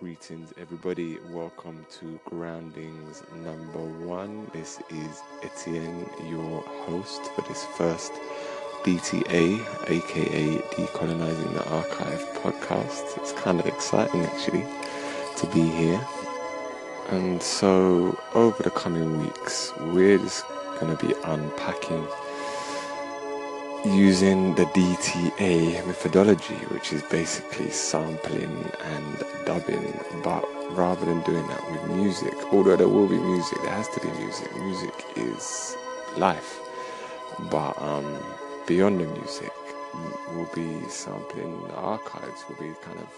Greetings, everybody. Welcome to Groundings number one. This is Etienne, your host for this first DTA, aka Decolonizing the Archive podcast. It's kind of exciting actually to be here. And so, over the coming weeks, we're just going to be unpacking using the DTA methodology, which is basically sampling and dubbing, but rather than doing that with music, although there will be music, there has to be music. Music is life, but um, beyond the music, we'll be sampling archives. We'll be kind of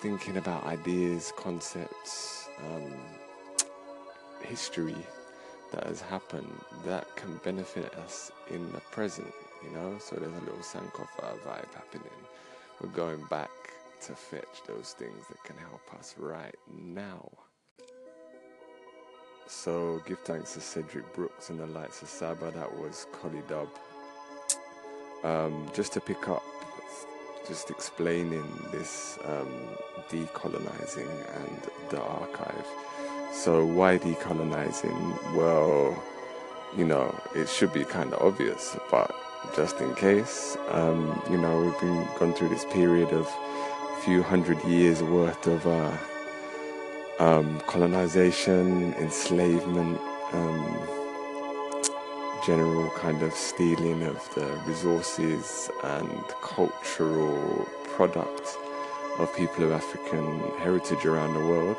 thinking about ideas, concepts, um, history that has happened that can benefit us in the present you know. So there's a little Sankofa vibe happening. We're going back to fetch those things that can help us right now. So give thanks to Cedric Brooks and the Lights of Saba. That was Collie Dub. Um, just to pick up, just explaining this um, decolonizing and the archive. So why decolonizing? Well, you know, it should be kind of obvious, but just in case. Um, you know, we've been gone through this period of a few hundred years worth of uh, um, colonization, enslavement, um, general kind of stealing of the resources and cultural product of people of African heritage around the world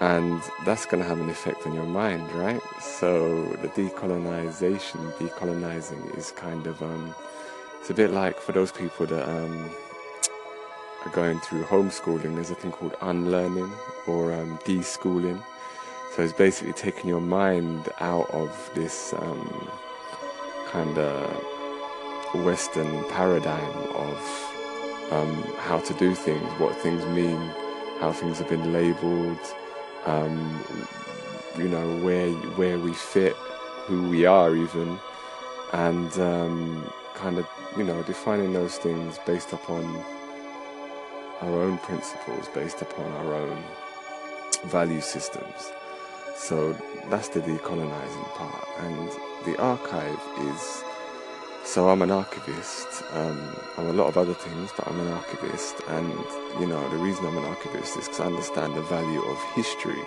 and that's going to have an effect on your mind, right? So the decolonization, decolonizing is kind of um, it's a bit like for those people that um, are going through homeschooling. There's a thing called unlearning or um, deschooling. So it's basically taking your mind out of this um, kind of Western paradigm of um, how to do things, what things mean, how things have been labeled um, you know where where we fit, who we are even, and um, kind of you know defining those things based upon our own principles, based upon our own value systems. So that's the decolonizing part, and the archive is. So I'm an archivist. Um, I'm a lot of other things, but I'm an archivist, and you know the reason I'm an archivist is because I understand the value of history.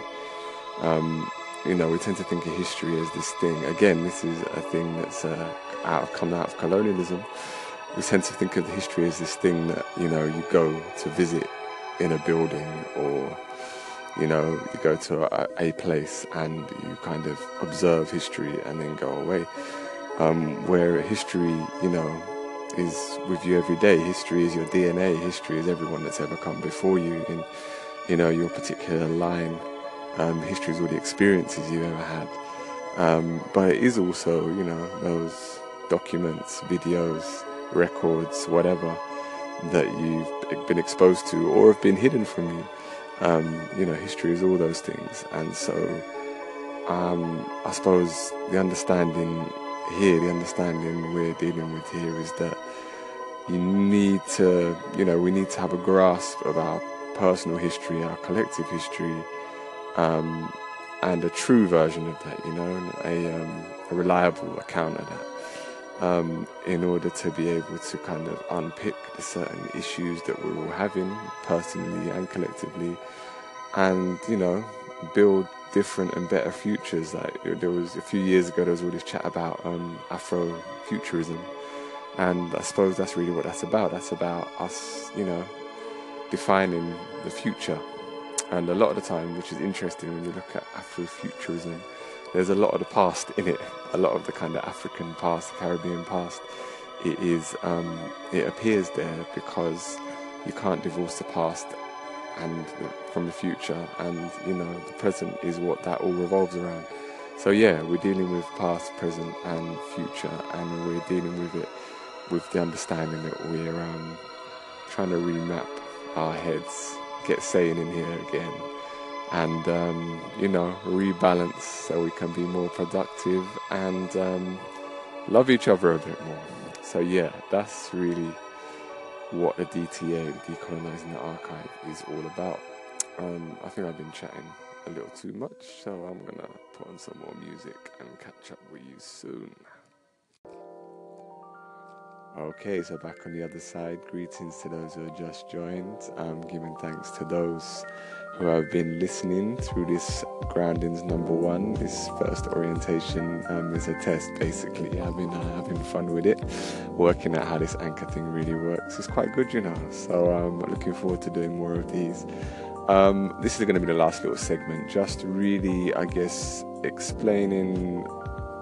Um, you know, we tend to think of history as this thing. Again, this is a thing that's uh, out of come out of colonialism. We tend to think of history as this thing that you know you go to visit in a building or you know you go to a, a place and you kind of observe history and then go away um, where history, you know, is with you every day. History is your DNA. History is everyone that's ever come before you in, you know, your particular line. Um, history is all the experiences you've ever had. Um, but it is also, you know, those documents, videos, records, whatever that you've been exposed to or have been hidden from you. Um, you know, history is all those things. And so, um, I suppose the understanding here, the understanding we're dealing with here is that you need to, you know, we need to have a grasp of our personal history, our collective history, um, and a true version of that, you know, a, um, a reliable account of that, um, in order to be able to kind of unpick the certain issues that we're all having, personally and collectively, and, you know, build different and better futures. Like there was a few years ago, there was all this chat about um, Afrofuturism, and I suppose that's really what that's about. That's about us, you know, defining the future. And a lot of the time, which is interesting when you look at Afrofuturism, there's a lot of the past in it. A lot of the kind of African past, Caribbean past. It is, um, it appears there because you can't divorce the past and from the future, and you know the present is what that all revolves around. So yeah, we're dealing with past, present, and future, and we're dealing with it with the understanding that we're um, trying to remap our heads, get sane in here again, and um, you know rebalance so we can be more productive and um, love each other a bit more. So yeah, that's really what the DTA, Decolonizing the Archive, is all about. um, I think I've been chatting a little too much, so I'm gonna put on some more music and catch up with you soon. Okay, so back on the other side, greetings to those who have just joined. I'm giving thanks to those who have been listening through this groundings number one. This first orientation um, is a test, basically. I've been uh, having fun with it, working out how this anchor thing really works. It's quite good, you know. So I'm um, looking forward to doing more of these. Um, this is going to be the last little segment, just really, I guess, explaining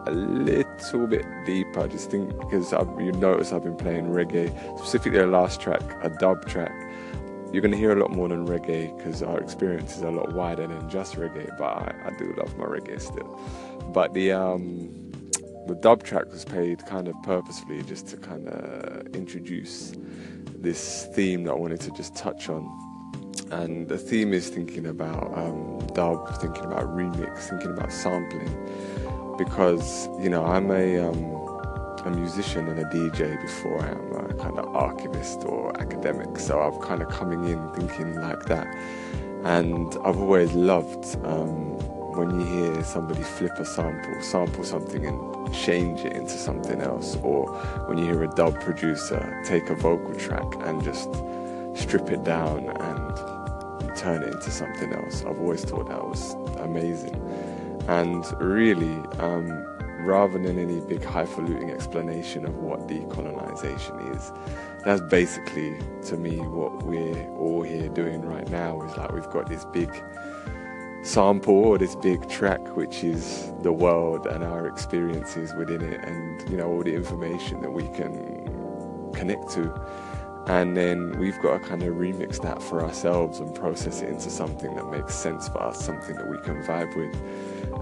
a little bit deeper. Just think because I've, you notice I've been playing reggae, specifically the last track, a dub track. You're going to hear a lot more than reggae because our experience is a lot wider than just reggae. But I, I do love my reggae still. But the um, the dub track was played kind of purposefully just to kind of introduce this theme that I wanted to just touch on and the theme is thinking about um, dub, thinking about remix, thinking about sampling, because you know I'm a um, a musician and a DJ before I am a kind of archivist or academic, so I'm kind of coming in thinking like that, and I've always loved um, when you hear somebody flip a sample, sample something and change it into something else, or when you hear a dub producer take a vocal track and just strip it down and turn it into something else. I've always thought that was amazing. And really, um, rather than any big highfalutin explanation of what decolonization is, that's basically to me what we're all here doing right now is like we've got this big sample or this big track which is the world and our experiences within it and you know all the information that we can connect to and then we've got to kind of remix that for ourselves and process it into something that makes sense for us, something that we can vibe with.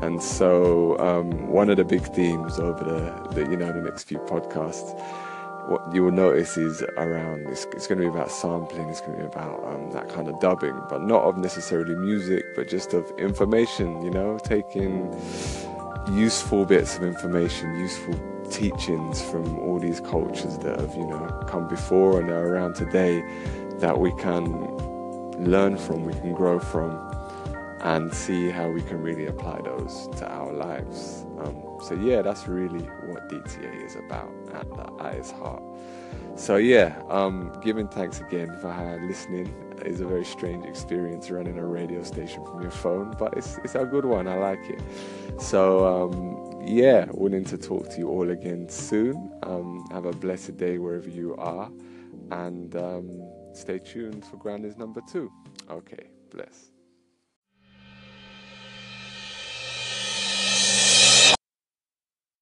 And so, um, one of the big themes over the, the, you know the next few podcasts, what you will notice is around it's, it's going to be about sampling, it's going to be about um, that kind of dubbing, but not of necessarily music, but just of information. You know, taking useful bits of information, useful teachings from all these cultures that have, you know, come before and are around today that we can learn from, we can grow from, and see how we can really apply those to our lives. Um, so yeah, that's really what DTA is about at the its heart. So yeah, um, giving thanks again for listening is a very strange experience running a radio station from your phone, but it's it's a good one. I like it. So um, yeah, willing to talk to you all again soon. Um, have a blessed day wherever you are, and um, stay tuned for Groundings number two. Okay, bless.